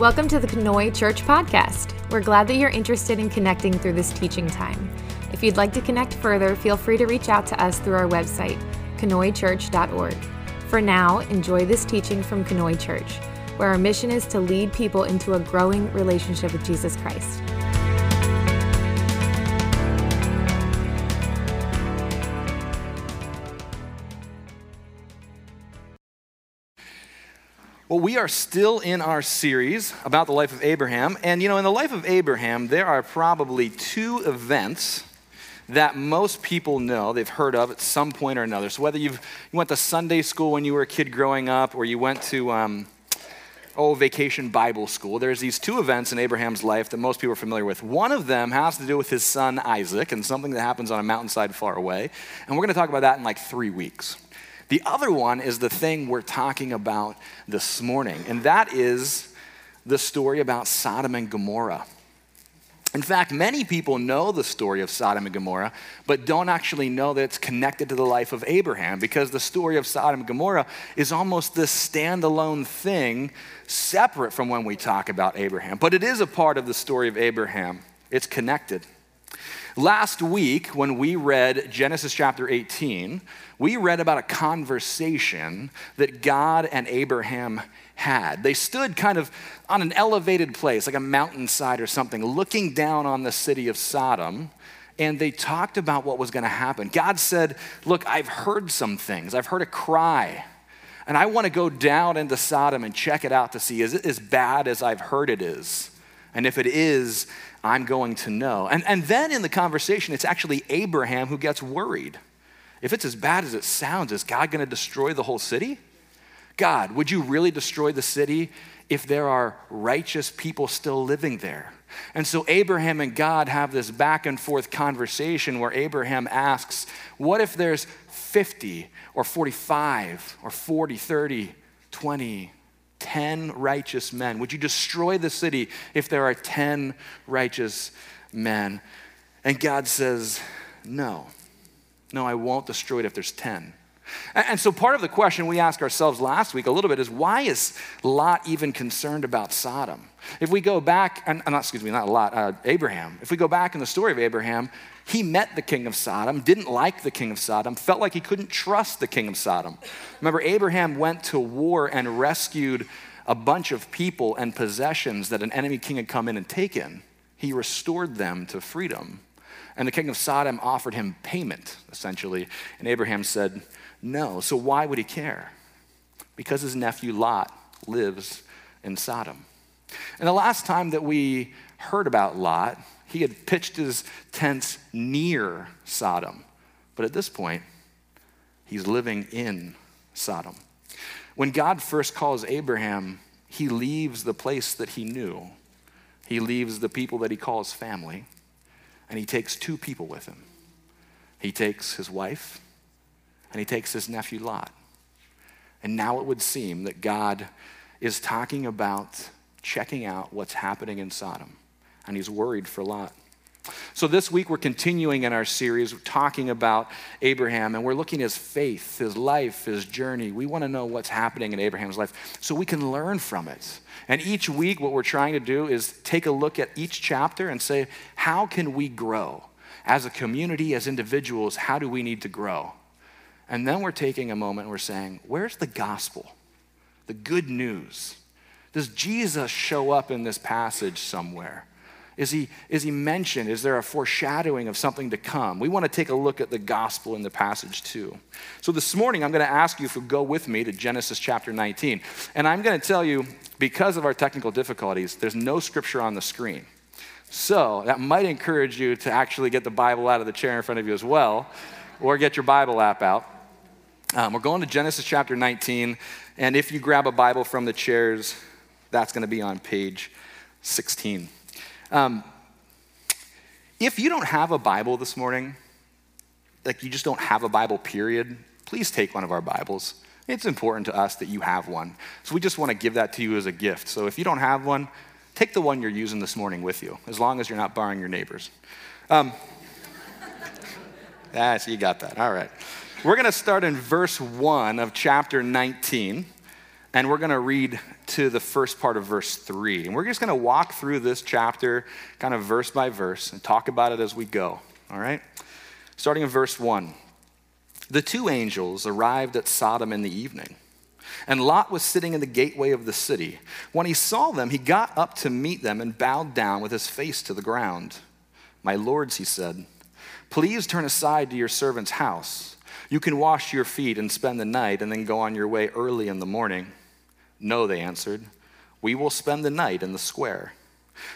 Welcome to the Conoy Church Podcast. We're glad that you're interested in connecting through this teaching time. If you'd like to connect further, feel free to reach out to us through our website, conoychurch.org. For now, enjoy this teaching from Conoy Church, where our mission is to lead people into a growing relationship with Jesus Christ. Well, we are still in our series about the life of Abraham. And you know, in the life of Abraham, there are probably two events that most people know, they've heard of at some point or another. So whether you've, you went to Sunday school when you were a kid growing up, or you went to, um, oh, vacation Bible school, there's these two events in Abraham's life that most people are familiar with. One of them has to do with his son Isaac and something that happens on a mountainside far away. And we're going to talk about that in like three weeks. The other one is the thing we're talking about this morning, and that is the story about Sodom and Gomorrah. In fact, many people know the story of Sodom and Gomorrah, but don't actually know that it's connected to the life of Abraham because the story of Sodom and Gomorrah is almost this standalone thing separate from when we talk about Abraham. But it is a part of the story of Abraham, it's connected. Last week, when we read Genesis chapter 18, we read about a conversation that God and Abraham had. They stood kind of on an elevated place, like a mountainside or something, looking down on the city of Sodom, and they talked about what was going to happen. God said, Look, I've heard some things, I've heard a cry. And I want to go down into Sodom and check it out to see is it as bad as I've heard it is? And if it is, I'm going to know. And, and then in the conversation, it's actually Abraham who gets worried. If it's as bad as it sounds, is God going to destroy the whole city? God, would you really destroy the city if there are righteous people still living there? And so Abraham and God have this back and forth conversation where Abraham asks, What if there's 50 or 45 or 40, 30, 20, 10 righteous men? Would you destroy the city if there are 10 righteous men? And God says, No. No, I won't destroy it if there's 10. And so part of the question we asked ourselves last week a little bit is why is Lot even concerned about Sodom? If we go back, and not, excuse me, not Lot, uh, Abraham. If we go back in the story of Abraham, he met the king of Sodom, didn't like the king of Sodom, felt like he couldn't trust the king of Sodom. Remember, Abraham went to war and rescued a bunch of people and possessions that an enemy king had come in and taken. He restored them to freedom. And the king of Sodom offered him payment, essentially. And Abraham said, no. So why would he care? Because his nephew Lot lives in Sodom. And the last time that we heard about Lot, he had pitched his tents near Sodom. But at this point, he's living in Sodom. When God first calls Abraham, he leaves the place that he knew. He leaves the people that he calls family, and he takes two people with him. He takes his wife and he takes his nephew Lot. And now it would seem that God is talking about checking out what's happening in Sodom, and he's worried for Lot. So, this week we're continuing in our series talking about Abraham, and we're looking at his faith, his life, his journey. We want to know what's happening in Abraham's life so we can learn from it. And each week, what we're trying to do is take a look at each chapter and say, how can we grow? As a community, as individuals, how do we need to grow? And then we're taking a moment and we're saying, where's the gospel? The good news. Does Jesus show up in this passage somewhere? Is he, is he mentioned? Is there a foreshadowing of something to come? We want to take a look at the gospel in the passage too. So this morning, I'm going to ask you if you go with me to Genesis chapter 19. And I'm going to tell you, because of our technical difficulties, there's no scripture on the screen. So that might encourage you to actually get the Bible out of the chair in front of you as well, or get your Bible app out. Um, we're going to Genesis chapter 19, and if you grab a Bible from the chairs, that's going to be on page 16. Um, if you don't have a Bible this morning, like you just don't have a Bible, period, please take one of our Bibles. It's important to us that you have one. So we just want to give that to you as a gift. So if you don't have one, take the one you're using this morning with you, as long as you're not borrowing your neighbors. Um, ah, so you got that. All right. We're going to start in verse 1 of chapter 19. And we're going to read to the first part of verse 3. And we're just going to walk through this chapter kind of verse by verse and talk about it as we go. All right? Starting in verse 1. The two angels arrived at Sodom in the evening, and Lot was sitting in the gateway of the city. When he saw them, he got up to meet them and bowed down with his face to the ground. My lords, he said, please turn aside to your servant's house. You can wash your feet and spend the night and then go on your way early in the morning. No, they answered, we will spend the night in the square.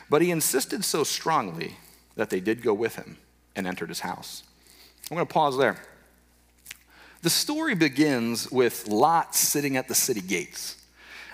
But he insisted so strongly that they did go with him and entered his house. I'm going to pause there. The story begins with Lot sitting at the city gates.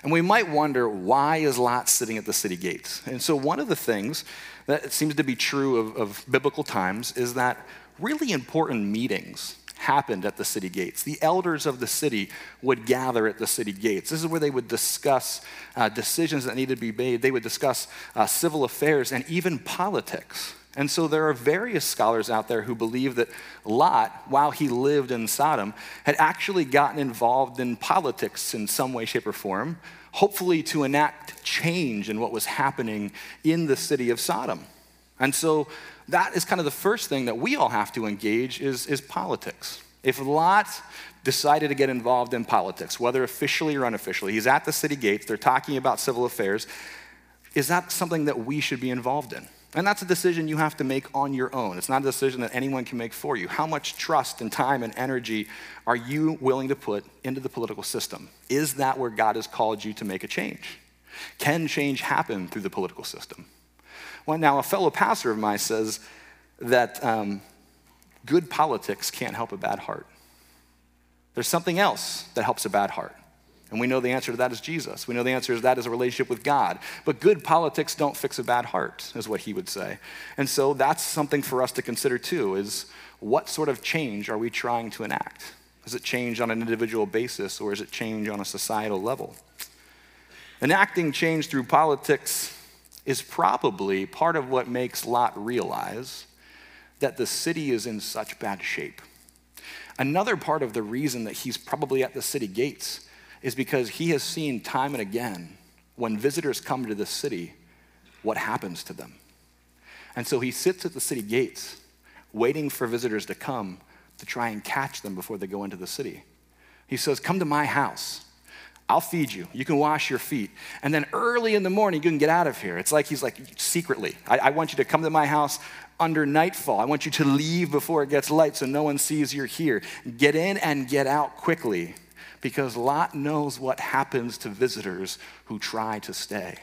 And we might wonder why is Lot sitting at the city gates? And so, one of the things that seems to be true of, of biblical times is that really important meetings happened at the city gates. The elders of the city would gather at the city gates. This is where they would discuss uh, decisions that needed to be made. They would discuss uh, civil affairs and even politics. And so there are various scholars out there who believe that Lot, while he lived in Sodom, had actually gotten involved in politics in some way, shape, or form, hopefully to enact change in what was happening in the city of Sodom. And so that is kind of the first thing that we all have to engage is, is politics. If Lot decided to get involved in politics, whether officially or unofficially, he's at the city gates, they're talking about civil affairs, is that something that we should be involved in? And that's a decision you have to make on your own. It's not a decision that anyone can make for you. How much trust and time and energy are you willing to put into the political system? Is that where God has called you to make a change? Can change happen through the political system? Well, now, a fellow pastor of mine says that um, good politics can't help a bad heart. There's something else that helps a bad heart. And we know the answer to that is Jesus. We know the answer to that is a relationship with God. But good politics don't fix a bad heart, is what he would say. And so that's something for us to consider too, is what sort of change are we trying to enact? Is it change on an individual basis or is it change on a societal level? Enacting change through politics is probably part of what makes Lot realize that the city is in such bad shape. Another part of the reason that he's probably at the city gates is because he has seen time and again when visitors come to the city what happens to them. And so he sits at the city gates waiting for visitors to come to try and catch them before they go into the city. He says, Come to my house. I'll feed you. You can wash your feet. And then early in the morning, you can get out of here. It's like he's like, secretly, I, I, want you to come to my house under nightfall. I want you to leave before it gets light so no one sees you're here. Get in and get out quickly because Lot knows what happens to visitors who try to stay.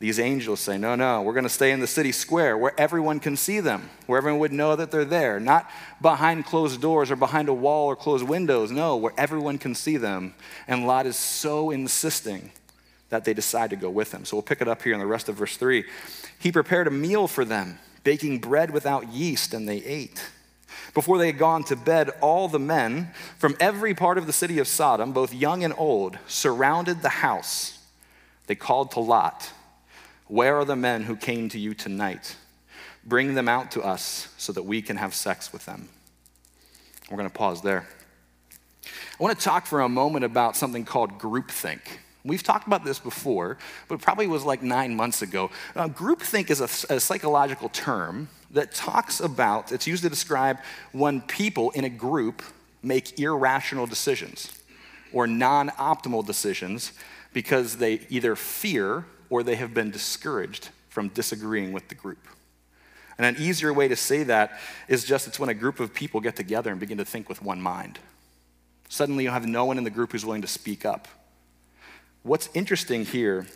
These angels say, No, no, we're going to stay in the city square where everyone can see them, where everyone would know that they're there, not behind closed doors or behind a wall or closed windows. No, where everyone can see them. And Lot is so insisting that they decide to go with him. So we'll pick it up here in the rest of verse 3. He prepared a meal for them, baking bread without yeast, and they ate. Before they had gone to bed, all the men from every part of the city of Sodom, both young and old, surrounded the house. They called to Lot, Where are the men who came to you tonight? Bring them out to us so that we can have sex with them. We're going to pause there. I want to talk for a moment about something called groupthink. We've talked about this before, but probably was like nine months ago. Uh, groupthink is a, a psychological term that talks about, it's used to describe when people in a group make irrational decisions or non optimal decisions because they either fear or they have been discouraged from disagreeing with the group. And an easier way to say that is just it's when a group of people get together and begin to think with one mind. Suddenly you have no one in the group who's willing to speak up. What's interesting here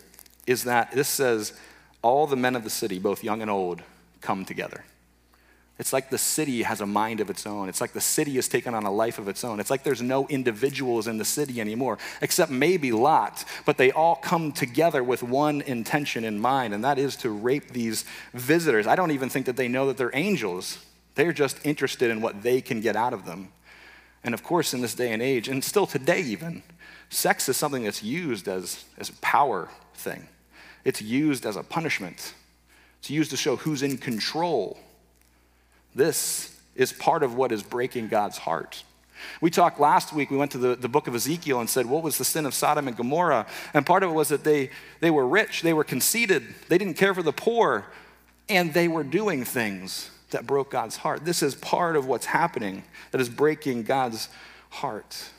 is that this says all the men of the city, both young and old, come together. It's like the city has a mind of its own. It's like the city has taken on a life of its own. It's like there's no individuals in the city anymore, except maybe Lot, but they all come together with one intention in mind, and that is to rape these visitors. I don't even think that they know that they're angels. They're just interested in what they can get out of them. And of course, in this day and age, and still today even, sex is something that's used as, as a power thing. It's used as a punishment. It's used to show who's in control. This is part of what is breaking God's heart. We talked last week, we went to the, the book of Ezekiel and said, What was the sin of Sodom and Gomorrah? And part of it was that they, they were rich, they were conceited, they didn't care for the poor, and they were doing things that broke God's heart. This is part of what's happening that is breaking God's heart.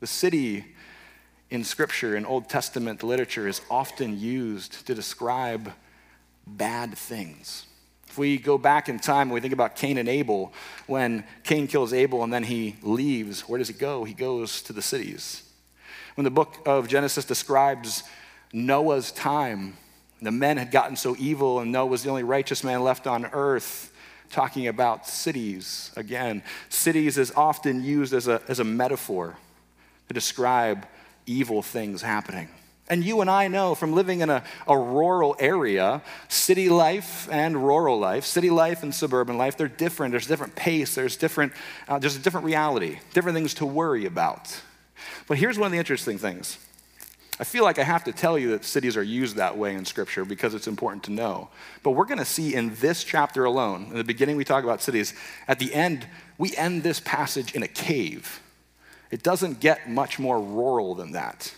The city in Scripture, in Old Testament literature, is often used to describe bad things. If we go back in time and we think about Cain and Abel, when Cain kills Abel and then he leaves, where does he go? He goes to the cities. When the book of Genesis describes Noah's time, the men had gotten so evil and Noah was the only righteous man left on earth, talking about cities again. Cities is often used as a, as a metaphor to describe evil things happening. And you and I know from living in a, a rural area, city life and rural life, city life and suburban life, they're different. There's different pace, there's different, uh, there's a different reality, different things to worry about. But here's one of the interesting things. I feel like I have to tell you that cities are used that way in Scripture because it's important to know. But we're going to see in this chapter alone, in the beginning we talk about cities, at the end, we end this passage in a cave. It doesn't get much more rural than that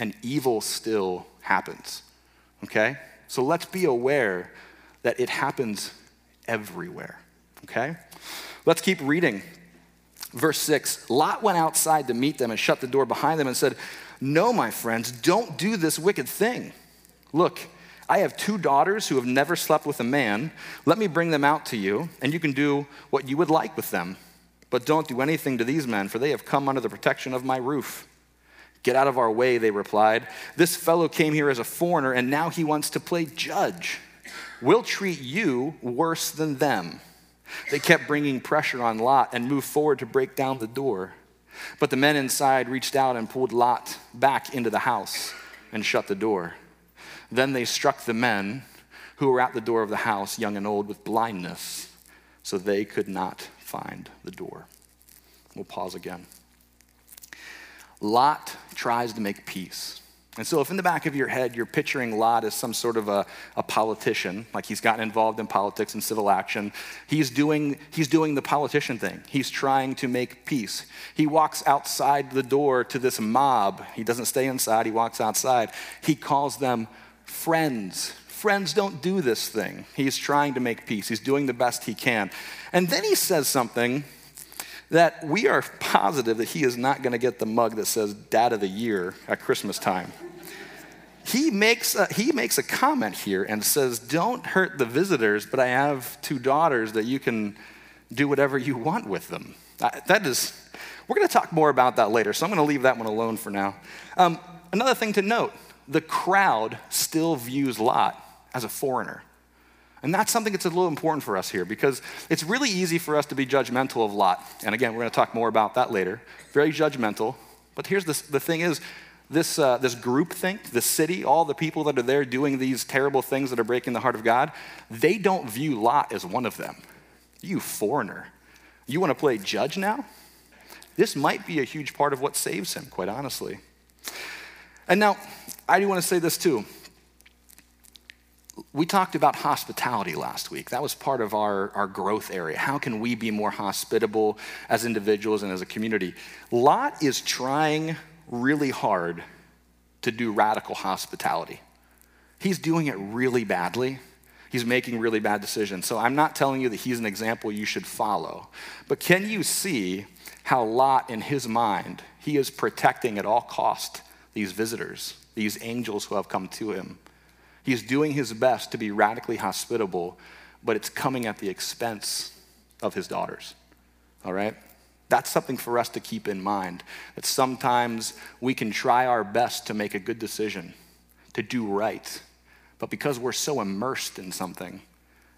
and evil still happens. Okay? So let's be aware that it happens everywhere. Okay? Let's keep reading. Verse 6 Lot went outside to meet them and shut the door behind them and said, No, my friends, don't do this wicked thing. Look, I have two daughters who have never slept with a man. Let me bring them out to you, and you can do what you would like with them. But don't do anything to these men, for they have come under the protection of my roof. Get out of our way, they replied. This fellow came here as a foreigner, and now he wants to play judge. We'll treat you worse than them. They kept bringing pressure on Lot and moved forward to break down the door. But the men inside reached out and pulled Lot back into the house and shut the door. Then they struck the men who were at the door of the house, young and old, with blindness, so they could not find the door. We'll pause again. Lot tries to make peace. And so, if in the back of your head you're picturing Lot as some sort of a, a, politician, like he's gotten involved in politics and civil action, he's doing, he's doing the politician thing. He's trying to make peace. He walks outside the door to this mob. He doesn't stay inside, he walks outside. He calls them friends. Friends don't do this thing. He's trying to make peace, he's doing the best he can. And then he says something that we are positive that he is not going to get the mug that says Dad of the Year at Christmas time. He makes, a, he makes a comment here and says, Don't hurt the visitors, but I have two daughters that you can do whatever you want with them. That is, we're going to talk more about that later, so I'm going to leave that one alone for now. Um, another thing to note the crowd still views Lot as a foreigner. And that's something that's a little important for us here because it's really easy for us to be judgmental of Lot. And again, we're going to talk more about that later. Very judgmental. But here's the thing is, this, uh, this group think, the city, all the people that are there doing these terrible things that are breaking the heart of God, they don't view Lot as one of them. You foreigner. You want to play judge now? This might be a huge part of what saves him, quite honestly. And now, I do want to say this too we talked about hospitality last week. That was part of our, our growth area. How can we be more hospitable as individuals and as a community? Lot is trying really hard to do radical hospitality. He's doing it really badly. He's making really bad decisions. So I'm not telling you that he's an example you should follow. But can you see how Lot, in his mind, he is protecting at all cost these visitors, these angels who have come to him? He's doing his best to be radically hospitable, but it's coming at the expense of his daughters. All right? That's something for us to keep in mind. That sometimes we can try our best to make a good decision, to do right. But because we're so immersed in something,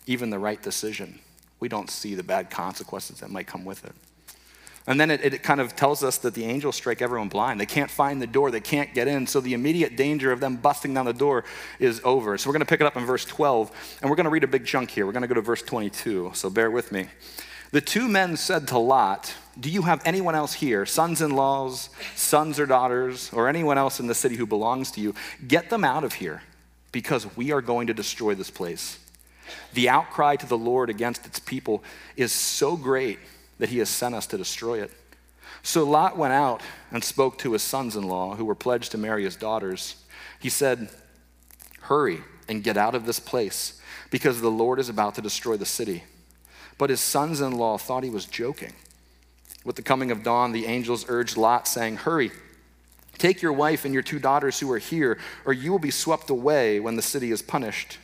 even the right decision, we don't see the bad consequences that might come with it. And then it, it, kind of tells us that the angels strike everyone blind. They can't find the door, they can't get in. So the immediate danger of them busting down the door is over. So we're going to pick it up in verse 12, and we're going to read a big chunk here. We're going to go to verse 22, so bear with me. The two men said to Lot, Do you have anyone else here, sons in laws, sons or daughters, or anyone else in the city who belongs to you? Get them out of here, because we are going to destroy this place. The outcry to the Lord against its people is so great that he has sent us to destroy it. So Lot went out and spoke to his sons in law, who were pledged to marry his daughters. He said, Hurry and get out of this place, because the Lord is about to destroy the city. But his sons in law thought he was joking. With the coming of dawn, the angels urged Lot, saying, Hurry, take your wife and your two daughters who are here, or you will be swept away when the city is punished.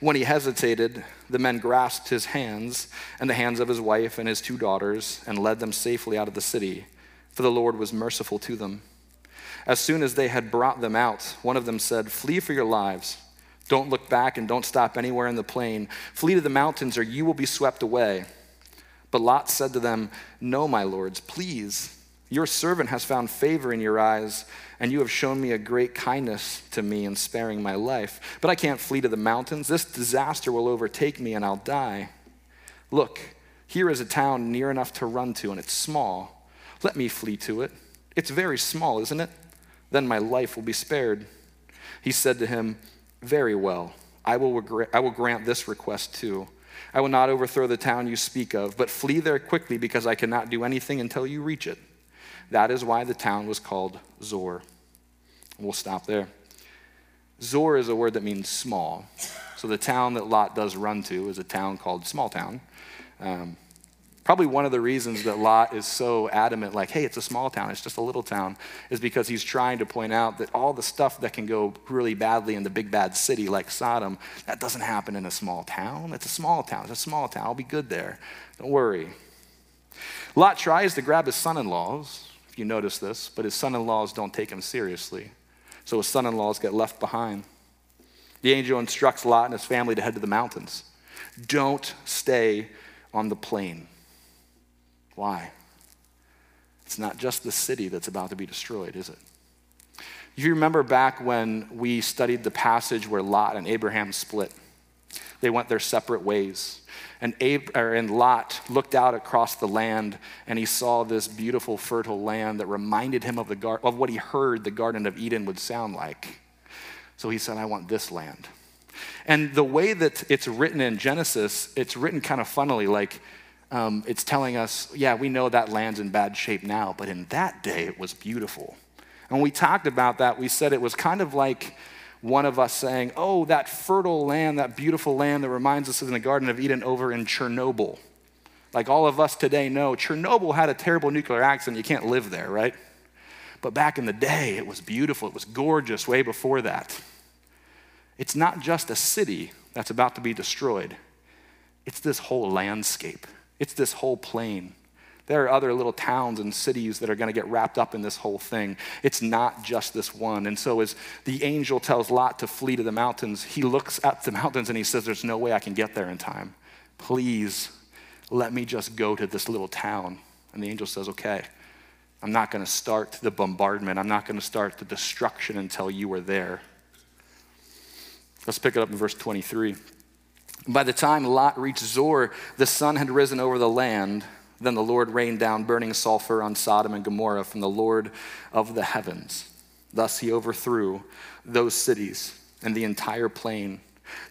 When he hesitated, the men grasped his hands and the hands of his wife and his two daughters and led them safely out of the city, for the Lord was merciful to them. As soon as they had brought them out, one of them said, Flee for your lives. Don't look back and don't stop anywhere in the plain. Flee to the mountains, or you will be swept away. But Lot said to them, No, my lords, please. Your servant has found favor in your eyes, and you have shown me a great kindness to me in sparing my life. But I can't flee to the mountains. This disaster will overtake me, and I'll die. Look, here is a town near enough to run to, and it's small. Let me flee to it. It's very small, isn't it? Then my life will be spared. He said to him, Very well. I will, I will grant this request too. I will not overthrow the town you speak of, but flee there quickly because I cannot do anything until you reach it. That is why the town was called Zoar. We'll stop there. Zoar is a word that means small. So the town that Lot does run to is a town called Small Town. Um, probably one of the reasons that Lot is so adamant, like, hey, it's a small town, it's just a little town, is because he's trying to point out that all the stuff that can go really badly in the big bad city like Sodom, that doesn't happen in a small town. It's a small town, it's a small town. I'll be good there. Don't worry. Lot tries to grab his son in laws, if you notice this, but his son in laws don't take him seriously. So his son in laws get left behind. The angel instructs Lot and his family to head to the mountains. Don't stay on the plain. Why? It's not just the city that's about to be destroyed, is it? You remember back when we studied the passage where Lot and Abraham split? They went their separate ways. And, Ab- and Lot looked out across the land and he saw this beautiful, fertile land that reminded him of, the gar- of what he heard the Garden of Eden would sound like. So he said, I want this land. And the way that it's written in Genesis, it's written kind of funnily, like um, it's telling us, yeah, we know that land's in bad shape now, but in that day it was beautiful. And when we talked about that, we said it was kind of like one of us saying, Oh, that fertile land, that beautiful land that reminds us of the Garden of Eden over in Chernobyl. Like all of us today know, Chernobyl had a terrible nuclear accident. You can't live there, right? But back in the day, it was beautiful, it was gorgeous way before that. It's not just a city that's about to be destroyed, it's this whole landscape, it's this whole plain. There are other little towns and cities that are going to get wrapped up in this whole thing. It's not just this one. And so, as the angel tells Lot to flee to the mountains, he looks at the mountains and he says, There's no way I can get there in time. Please let me just go to this little town. And the angel says, Okay, I'm not going to start the bombardment, I'm not going to start the destruction until you are there. Let's pick it up in verse 23. By the time Lot reached Zoar, the sun had risen over the land then the Lord rained down burning sulfur on Sodom and Gomorrah from the Lord of the heavens. Thus he overthrew those cities and the entire plain,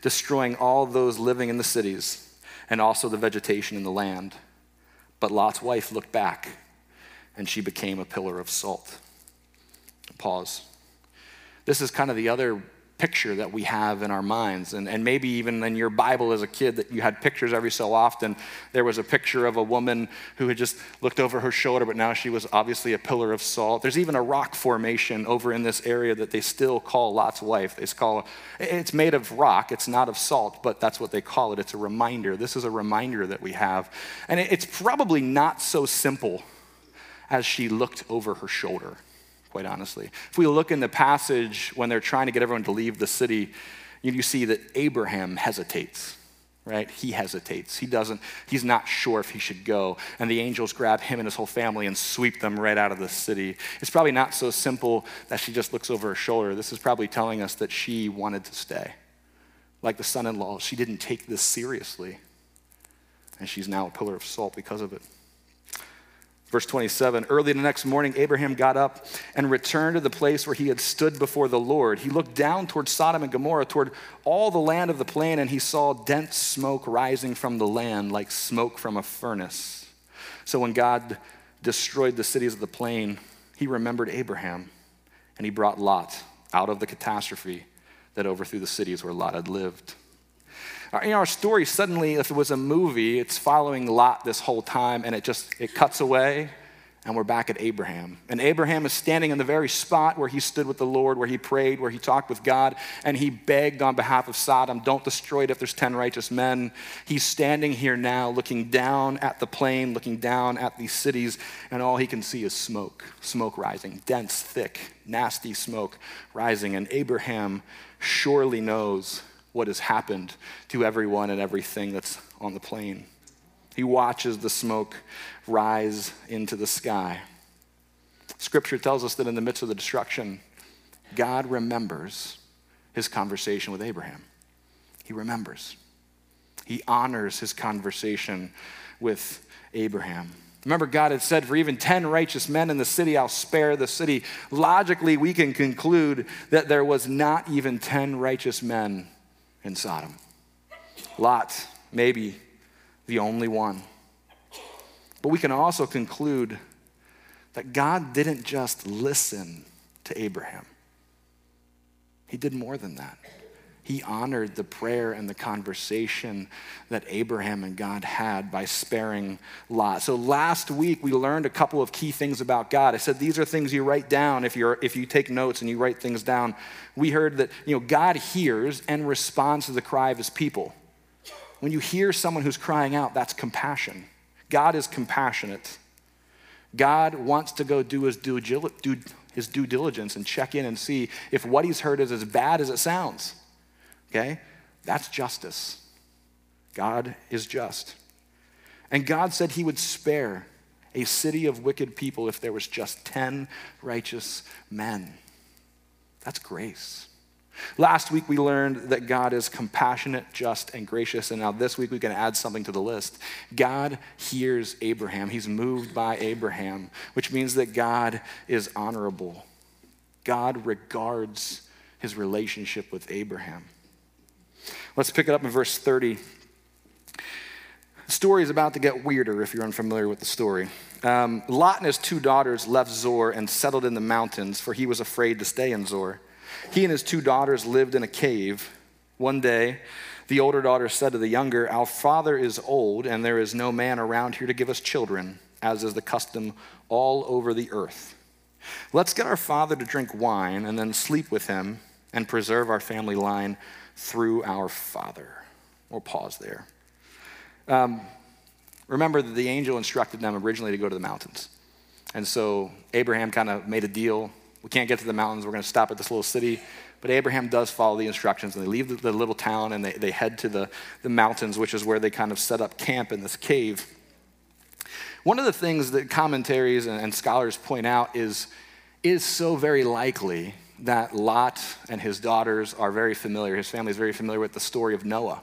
destroying all those living in the cities and also the vegetation in the land. But Lot's wife looked back and she became a pillar of salt. Pause. This is kind of the other picture that we have in our minds. And, and maybe even in your Bible as a kid that you had pictures every so often. There was a picture of a woman who had just looked over her shoulder, but now she was obviously a pillar of salt. There's even a rock formation over in this area that they still call Lot's wife. They call it's made of rock, it's not of salt, but that's what they call it. It's a reminder. This is a reminder that we have. And it's probably not so simple as she looked over her shoulder quite honestly. If we look in the passage when they're trying to get everyone to leave the city, you see that Abraham hesitates, right? He hesitates. He doesn't, he's not sure if he should go. And the angels grab him and his whole family and sweep them right out of the city. It's probably not so simple that she just looks over her shoulder. This is probably telling us that she wanted to stay. Like the son in law, she didn't take this seriously. And she's now a pillar of salt because of it. Verse 27 Early the next morning, Abraham got up and returned to the place where he had stood before the Lord. He looked down toward Sodom and Gomorrah, toward all the land of the plain, and he saw dense smoke rising from the land like smoke from a furnace. So when God destroyed the cities of the plain, he remembered Abraham and he brought Lot out of the catastrophe that overthrew the cities where Lot had lived. In our story, suddenly, if it was a movie, it's following Lot this whole time and it just it cuts away and we're back at Abraham. And Abraham is standing in the very spot where he stood with the Lord, where he prayed, where he talked with God, and he begged on behalf of Sodom, don't destroy it if there's 10 righteous men. He's standing here now, looking down at the plain, looking down at these cities, and all he can see is smoke, smoke rising, dense, thick, nasty smoke rising. And Abraham surely knows what has happened to everyone and everything that's on the plain. He watches the smoke rise into the sky. Scripture tells us that in the midst of the destruction, God remembers his conversation with Abraham. He remembers. He honors his conversation with Abraham. Remember, God had said, For even 10 righteous men in the city, I'll spare the city. Logically, we can conclude that there was not even 10 righteous men in Sodom. Lot, maybe the only one. But we can also conclude that God didn't just listen to Abraham, He did more than that. He honored the prayer and the conversation that Abraham and God had by sparing Lot. So last week we learned a couple of key things about God. I said these are things you write down if you're if you take notes and you write things down. We heard that you know God hears and responds to the cry of his people. When you hear someone who's crying out, that's compassion. God is compassionate. God wants to go do his due, do his due diligence and check in and see if what he's heard is as bad as it sounds. Okay? That's justice. God is just. And God said he would spare a city of wicked people if there was just 10 righteous men. That's grace. Last week we learned that God is compassionate, just, and gracious. And now this week we can add something to the list. God hears Abraham, he's moved by Abraham, which means that God is honorable. God regards his relationship with Abraham. Let's pick it up in verse 30. The story is about to get weirder if you're unfamiliar with the story. Um, Lot and his two daughters left Zoar and settled in the mountains, for he was afraid to stay in Zoar. He and his two daughters lived in a cave. One day, the older daughter said to the younger, Our father is old, and there is no man around here to give us children, as is the custom all over the earth. Let's get our father to drink wine and then sleep with him and preserve our family line through our father. We'll pause there. Um, remember that the angel instructed them originally to go to the mountains. And so Abraham kind of made a deal we can't get to the mountains. We're going to stop at this little city. But Abraham does follow the instructions, and they leave the, the little town and they, they head to the, the mountains, which is where they kind of set up camp in this cave. One of the things that commentaries and, and scholars point out is is so very likely that Lot and his daughters are very familiar, his family is very familiar with the story of Noah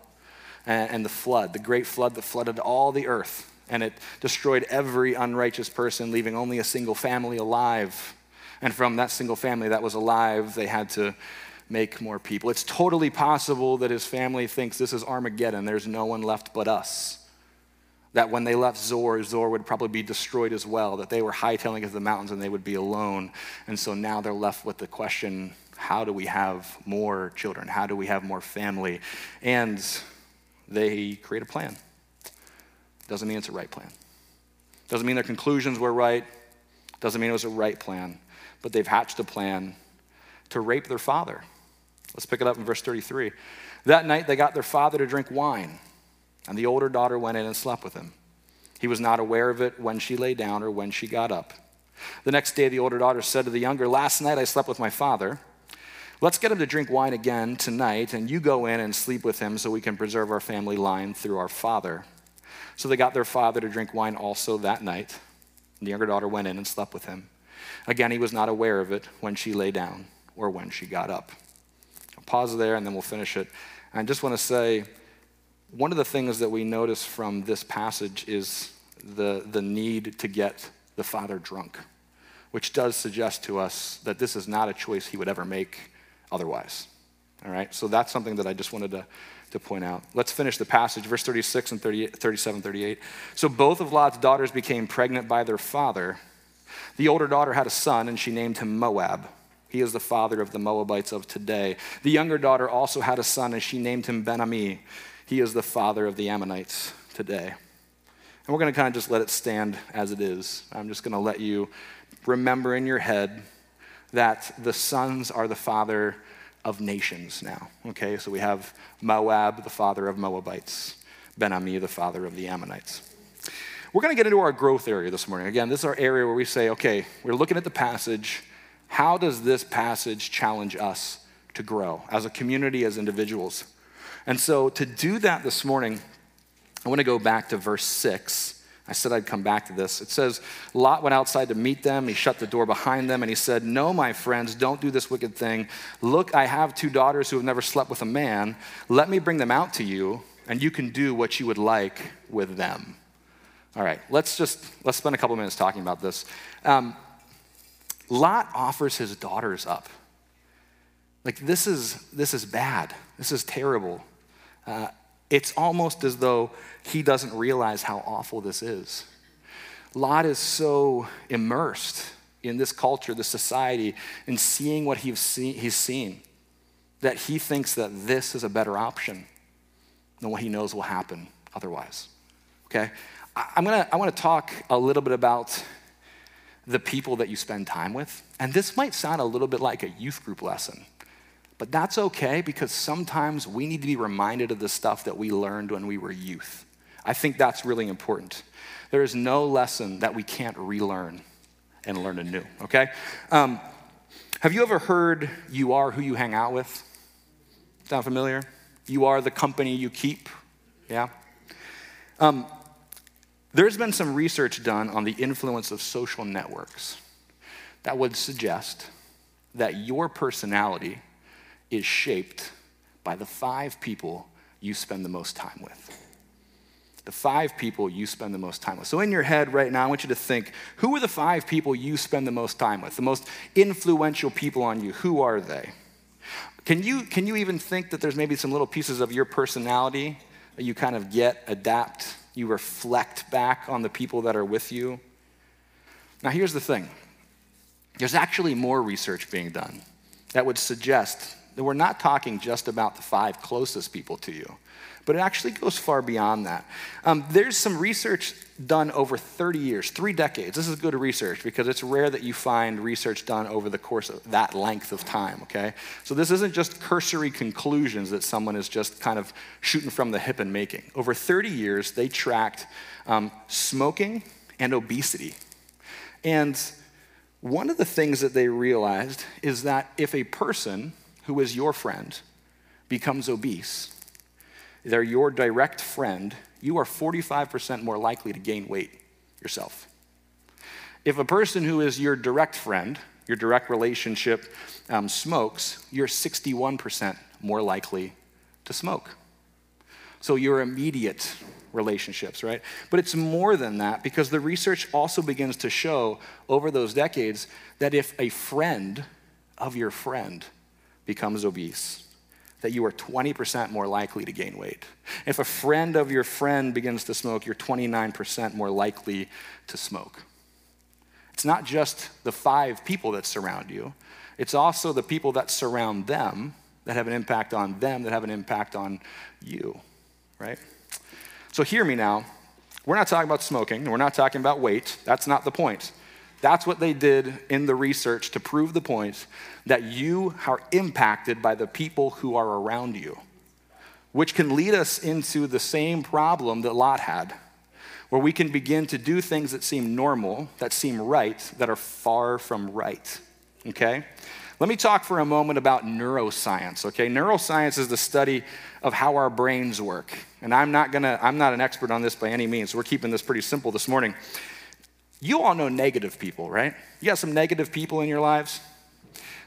and, and the flood, the great flood that flooded all the earth and it destroyed every unrighteous person, leaving only a single family alive. And from that single family that was alive, they had to make more people. It's totally possible that his family thinks this is Armageddon. There's no one left but us. That when they left Zoar, Zoar would probably be destroyed as well, that they were hightailing into the mountains and they would be alone. And so now they're left with the question how do we have more children? How do we have more family? And they create a plan. Doesn't mean it's a right plan. Doesn't mean their conclusions were right. Doesn't mean it was a right plan but they've hatched a plan to rape their father. Let's pick it up in verse 33. That night they got their father to drink wine, and the older daughter went in and slept with him. He was not aware of it when she lay down or when she got up. The next day, the older daughter said to the younger, Last night I slept with my father. Let's get him to drink wine again tonight, and you go in and sleep with him so we can preserve our family line through our father. So they got their father to drink wine also that night. The younger daughter went in and slept with him. Again, he was not aware of it when she lay down or when she got up. I'll pause there and then we'll finish it. I just want to say one of the things that we notice from this passage is the, the need to get the father drunk, which does suggest to us that this is not a choice he would ever make otherwise. All right, so that's something that I just wanted to to point out. Let's finish the passage, verse 36 and 37, 38. So both of Lot's daughters became pregnant by their father. The older daughter had a son, and she named him Moab. He is the father of the Moabites of today. The younger daughter also had a son, and she named him Ben Ami. He is the father of the Ammonites today. And we're going to kind of just let it stand as it is. I'm just going to let you remember in your head that the sons are the father of nations now. Okay, so we have Moab, the father of Moabites, Ben Ami, the father of the Ammonites. We're going to get into our growth area this morning. Again, this is our area where we say, okay, we're looking at the passage. How does this passage challenge us to grow as a community, as individuals? And so to do that this morning, I want to go back to verse 6 I said I'd come back to this. It says, Lot went outside to meet them. He shut the door behind them and he said, No, my friends, don't do this wicked thing. Look, I have two daughters who have never slept with a man. Let me bring them out to you, and you can do what you would like with them. All right, let's just let's spend a couple minutes talking about this. Um, Lot offers his daughters up. Like this is this is bad. This is terrible. Uh, it's almost as though he doesn't realize how awful this is. Lot is so immersed in this culture, this society, and seeing what he's seen, he's seen that he thinks that this is a better option than what he knows will happen otherwise. Okay? I'm gonna, I wanna talk a little bit about the people that you spend time with. And this might sound a little bit like a youth group lesson. But that's okay because sometimes we need to be reminded of the stuff that we learned when we were youth. I think that's really important. There is no lesson that we can't relearn and learn anew, okay? Um, have you ever heard you are who you hang out with? Sound familiar? You are the company you keep, yeah? Um, there's been some research done on the influence of social networks that would suggest that your personality is shaped by the five people you spend the most time with. The five people you spend the most time with. So, in your head right now, I want you to think who are the five people you spend the most time with? The most influential people on you. Who are they? Can you, can you even think that there's maybe some little pieces of your personality that you kind of get, adapt, you reflect back on the people that are with you? Now, here's the thing there's actually more research being done that would suggest that we're not talking just about the five closest people to you, but it actually goes far beyond that. Um, there's some research done over 30 years, three decades. This is good research because it's rare that you find research done over the course of that length of time, okay? So this isn't just cursory conclusions that someone is just kind of shooting from the hip and making. Over 30 years, they tracked um, smoking and obesity. And one of the things that they realized is that if a person who is your friend becomes obese, they're your direct friend, you are 45% more likely to gain weight yourself. If a person who is your direct friend, your direct relationship, um, smokes, you're 61% more likely to smoke. So your immediate relationships, right? But it's more than that because the research also begins to show over those decades that if a friend of your friend becomes obese, that you are 20% more likely to gain weight. If a friend of your friend begins to smoke, you're 29% more likely to smoke. It's not just the five people that surround you, it's also the people that surround them that have an impact on them, that have an impact on you, right? So hear me now. We're not talking about smoking, we're not talking about weight. That's not the point. That's what they did in the research to prove the point that you are impacted by the people who are around you, which can lead us into the same problem that Lot had, where we can begin to do things that seem normal, that seem right, that are far from right. Okay? Let me talk for a moment about neuroscience, okay? Neuroscience is the study of how our brains work. And I'm not gonna, I'm not an expert on this by any means. So we're keeping this pretty simple this morning. You all know negative people, right? You got some negative people in your lives?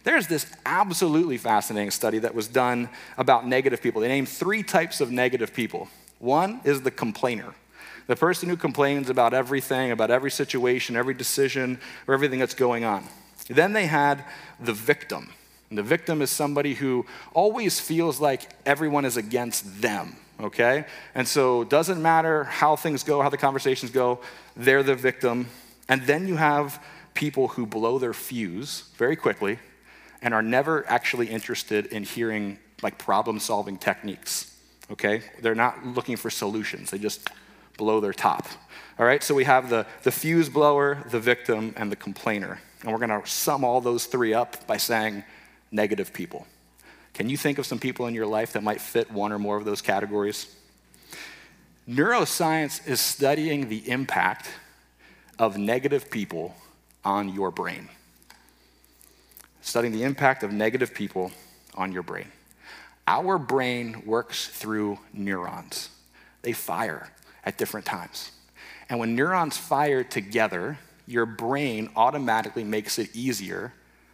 There's this absolutely fascinating study that was done about negative people. They named three types of negative people. One is the complainer, the person who complains about everything, about every situation, every decision, or everything that's going on. Then they had the victim. And the victim is somebody who always feels like everyone is against them, okay? And so it doesn't matter how things go, how the conversations go, they're the victim. And then you have people who blow their fuse very quickly and are never actually interested in hearing like problem solving techniques, okay? They're not looking for solutions, they just blow their top. All right, so we have the, the fuse blower, the victim, and the complainer. And we're gonna sum all those three up by saying negative people. Can you think of some people in your life that might fit one or more of those categories? Neuroscience is studying the impact of negative people on your brain. Studying the impact of negative people on your brain. Our brain works through neurons, they fire at different times. And when neurons fire together, your brain automatically makes it easier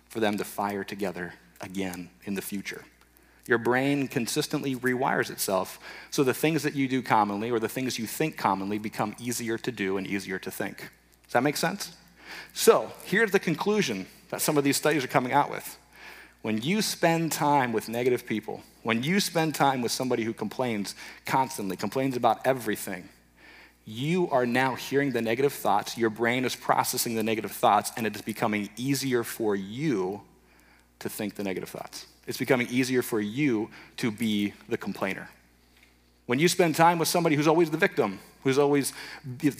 for them to fire together again in the future. Your brain consistently rewires itself so the things that you do commonly or the things you think commonly become easier to do and easier to think. Does that make sense? So, here's the conclusion that some of these studies are coming out with. When you spend time with negative people, when you spend time with somebody who complains constantly, complains about everything, you are now hearing the negative thoughts, your brain is processing the negative thoughts, and it is becoming easier for you to think the negative thoughts. It's becoming easier for you to be the complainer. When you spend time with somebody who's always the victim, who's always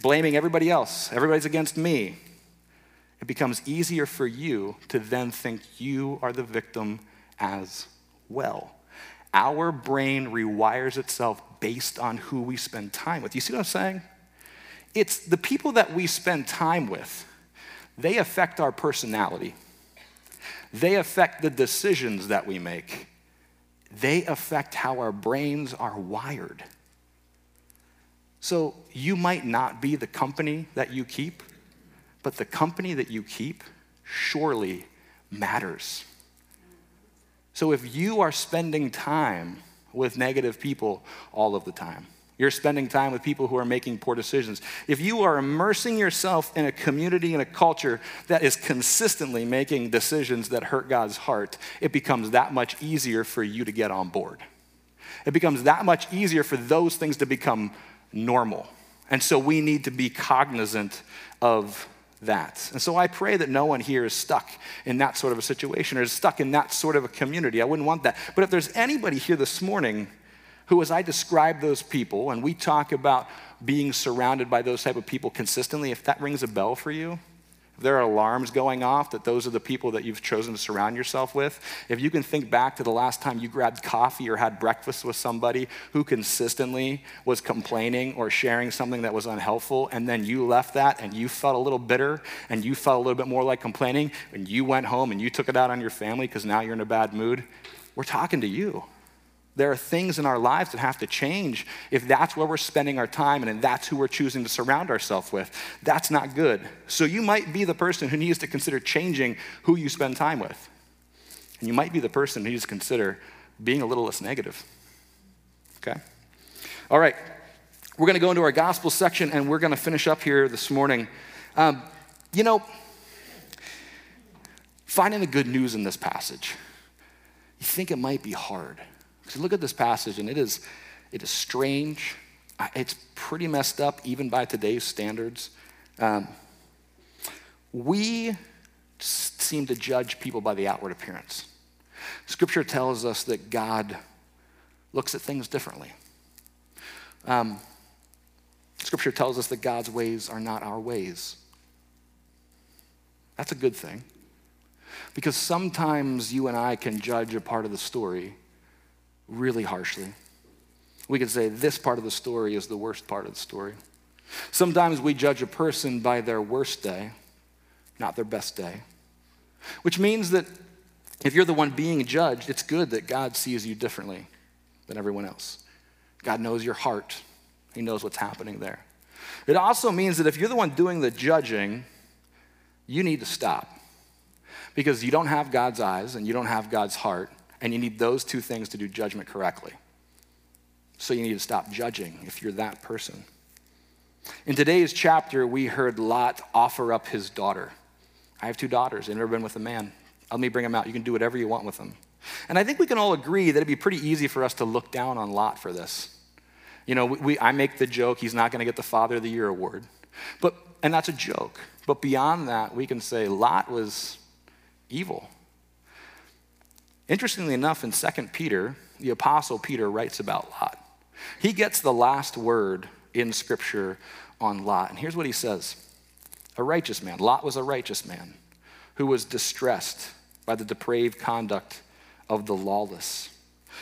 blaming everybody else, everybody's against me, it becomes easier for you to then think you are the victim as well. Our brain rewires itself based on who we spend time with. You see what I'm saying? It's the people that we spend time with, they affect our personality. They affect the decisions that we make. They affect how our brains are wired. So you might not be the company that you keep, but the company that you keep surely matters. So if you are spending time with negative people all of the time, you're spending time with people who are making poor decisions. If you are immersing yourself in a community and a culture that is consistently making decisions that hurt God's heart, it becomes that much easier for you to get on board. It becomes that much easier for those things to become normal. And so we need to be cognizant of that. And so I pray that no one here is stuck in that sort of a situation or is stuck in that sort of a community. I wouldn't want that. But if there's anybody here this morning who, as I describe those people, and we talk about being surrounded by those type of people consistently, if that rings a bell for you, there are alarms going off that those are the people that you've chosen to surround yourself with, if you can think back to the last time you grabbed coffee or had breakfast with somebody who consistently was complaining or sharing something that was unhelpful, and then you left that and you felt a little bitter and you felt a little bit more like complaining, and you went home and you took it out on your family because now you're in a bad mood, we're talking to you. There are things in our lives that have to change if that's where we're spending our time and that's who we're choosing to surround ourselves with. That's not good. So you might be the person who needs to consider changing who you spend time with. And you might be the person who needs to consider being a little less negative. Okay? All right. We're going to go into our gospel section and we're going to finish up here this morning. Um, you know, finding the good news in this passage, you think it might be hard. Because look at this passage, and it is, it is strange. It's pretty messed up, even by today's standards. Um, we seem to judge people by the outward appearance. Scripture tells us that God looks at things differently. Um, scripture tells us that God's ways are not our ways. That's a good thing. Because sometimes you and I can judge a part of the story really harshly. We could say this part of the story is the worst part of the story. Sometimes we judge a person by their worst day, not their best day. Which means that if you're the one being judged, it's good that God sees you differently than everyone else. God knows your heart, He knows what's happening there. It also means that if you're the one doing the judging, you need to stop because you don't have God's eyes and you don't have God's heart, and you need those two things to do judgment correctly. So you need to stop judging if you're that person. In today's chapter, we heard Lot offer up his daughter. I have two daughters. I've never been with a man. Let me bring him out. You can do whatever you want with him. And I think we can all agree that it'd be pretty easy for us to look down on Lot for this. You know, we, I make the joke he's not going to get the Father of the Year award. But, and that's a joke. But beyond that, we can say Lot was evil. Interestingly enough, in 2 Peter, the Apostle Peter writes about Lot. He gets the last word in Scripture on Lot. And here's what he says A righteous man. Lot was a righteous man who was distressed by the depraved conduct of the lawless.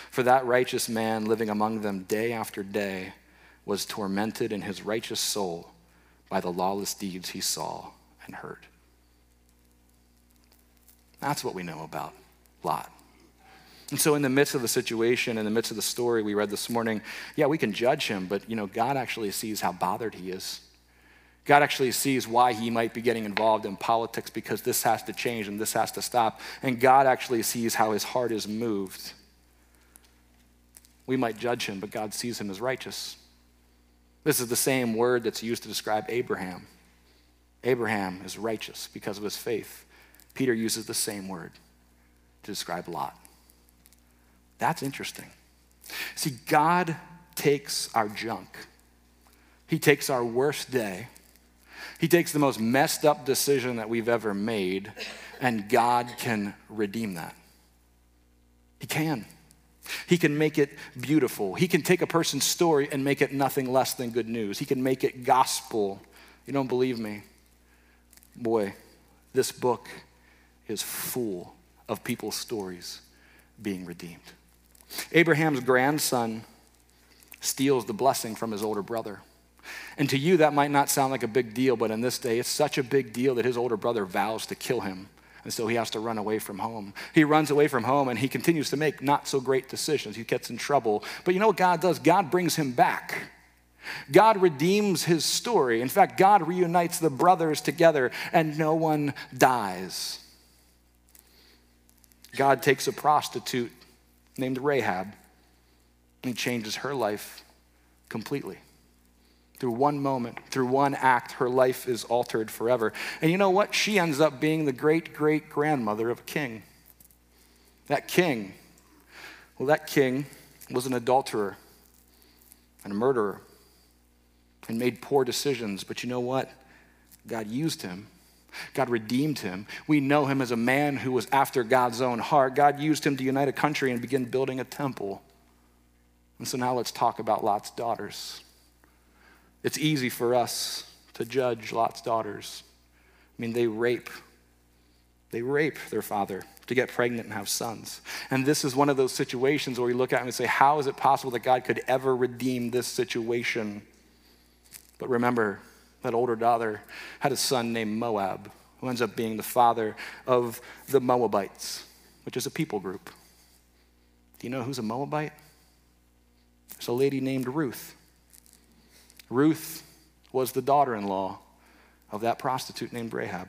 For that righteous man living among them day after day was tormented in his righteous soul by the lawless deeds he saw and heard. That's what we know about Lot. And so, in the midst of the situation, in the midst of the story we read this morning, yeah, we can judge him, but you know, God actually sees how bothered he is. God actually sees why he might be getting involved in politics because this has to change and this has to stop. And God actually sees how his heart is moved. We might judge him, but God sees him as righteous. This is the same word that's used to describe Abraham. Abraham is righteous because of his faith. Peter uses the same word to describe Lot. That's interesting. See, God takes our junk, He takes our worst day, He takes the most messed up decision that we've ever made, and God can redeem that. He can. He can make it beautiful. He can take a person's story and make it nothing less than good news. He can make it gospel. You don't believe me? Boy, this book is full of people's stories being redeemed. Abraham's grandson steals the blessing from his older brother. And to you, that might not sound like a big deal, but in this day, it's such a big deal that his older brother vows to kill him. And so he has to run away from home. He runs away from home and he continues to make not so great decisions. He gets in trouble. But you know what God does? God brings him back. God redeems his story. In fact, God reunites the brothers together and no one dies. God takes a prostitute named Rahab, and he changes her life completely. Through one moment, through one act, her life is altered forever. And you know what? She ends up being the great great grandmother of a king. That king, well, that king was an adulterer and a murderer and made poor decisions. But you know what? God used him God redeemed him. We know him as a man who was after God's own heart. God used him to unite a country and begin building a temple. And so now let's talk about Lot's daughters. It's easy for us to judge Lot's daughters. I mean, they rape. They rape their father to get pregnant and have sons. And this is one of those situations where we look at and say, How is it possible that God could ever redeem this situation? But remember, that older daughter had a son named Moab, who ends up being the father of the Moabites, which is a people group. Do you know who's a Moabite? It's a lady named Ruth. Ruth was the daughter in law of that prostitute named Rahab.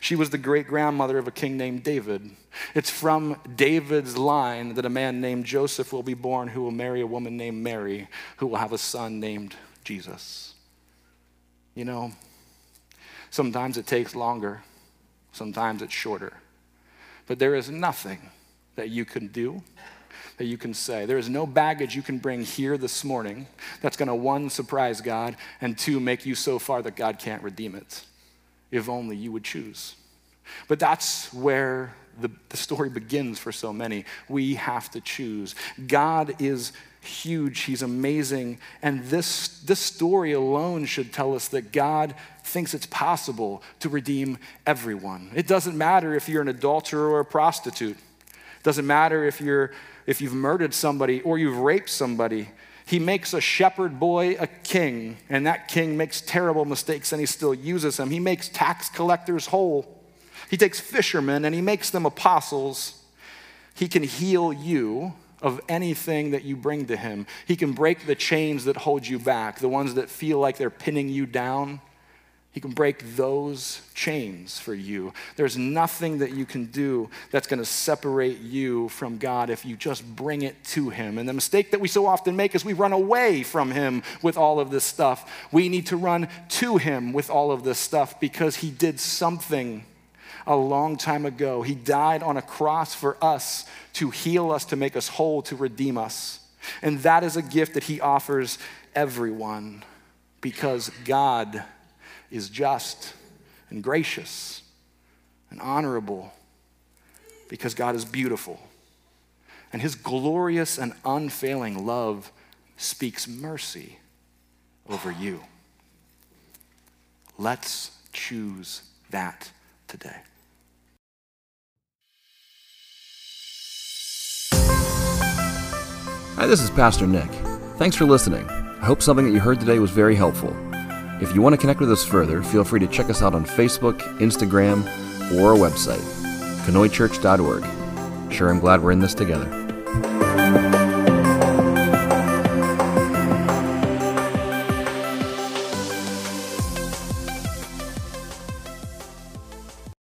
She was the great grandmother of a king named David. It's from David's line that a man named Joseph will be born who will marry a woman named Mary, who will have a son named Jesus. You know, sometimes it takes longer, sometimes it's shorter. But there is nothing that you can do, that you can say. There is no baggage you can bring here this morning that's going to, one, surprise God, and two, make you so far that God can't redeem it. If only you would choose. But that's where the, the story begins for so many. We have to choose. God is huge, He's amazing. And this, this story alone should tell us that God thinks it's possible to redeem everyone. It doesn't matter if you're an adulterer or a prostitute, it doesn't matter if, you're, if you've murdered somebody or you've raped somebody. He makes a shepherd boy a king, and that king makes terrible mistakes and he still uses him. He makes tax collectors whole. He takes fishermen and he makes them apostles. He can heal you of anything that you bring to him. He can break the chains that hold you back, the ones that feel like they're pinning you down. He can break those chains for you. There's nothing that you can do that's going to separate you from God if you just bring it to Him. And the mistake that we so often make is we run away from Him with all of this stuff. We need to run to Him with all of this stuff because He did something a long time ago. He died on a cross for us to heal us, to make us whole, to redeem us. And that is a gift that He offers everyone because God is just and gracious and honorable, because God is beautiful. And His glorious and unfailing love speaks mercy over you. Let's choose that today. Hi, this is Pastor Nick. Thanks for listening. I hope something that you heard today was very helpful. If you want to connect with us further, feel free to check us out on Facebook, Instagram, or our website, conoychurch.org. Sure, I'm glad we're in this together.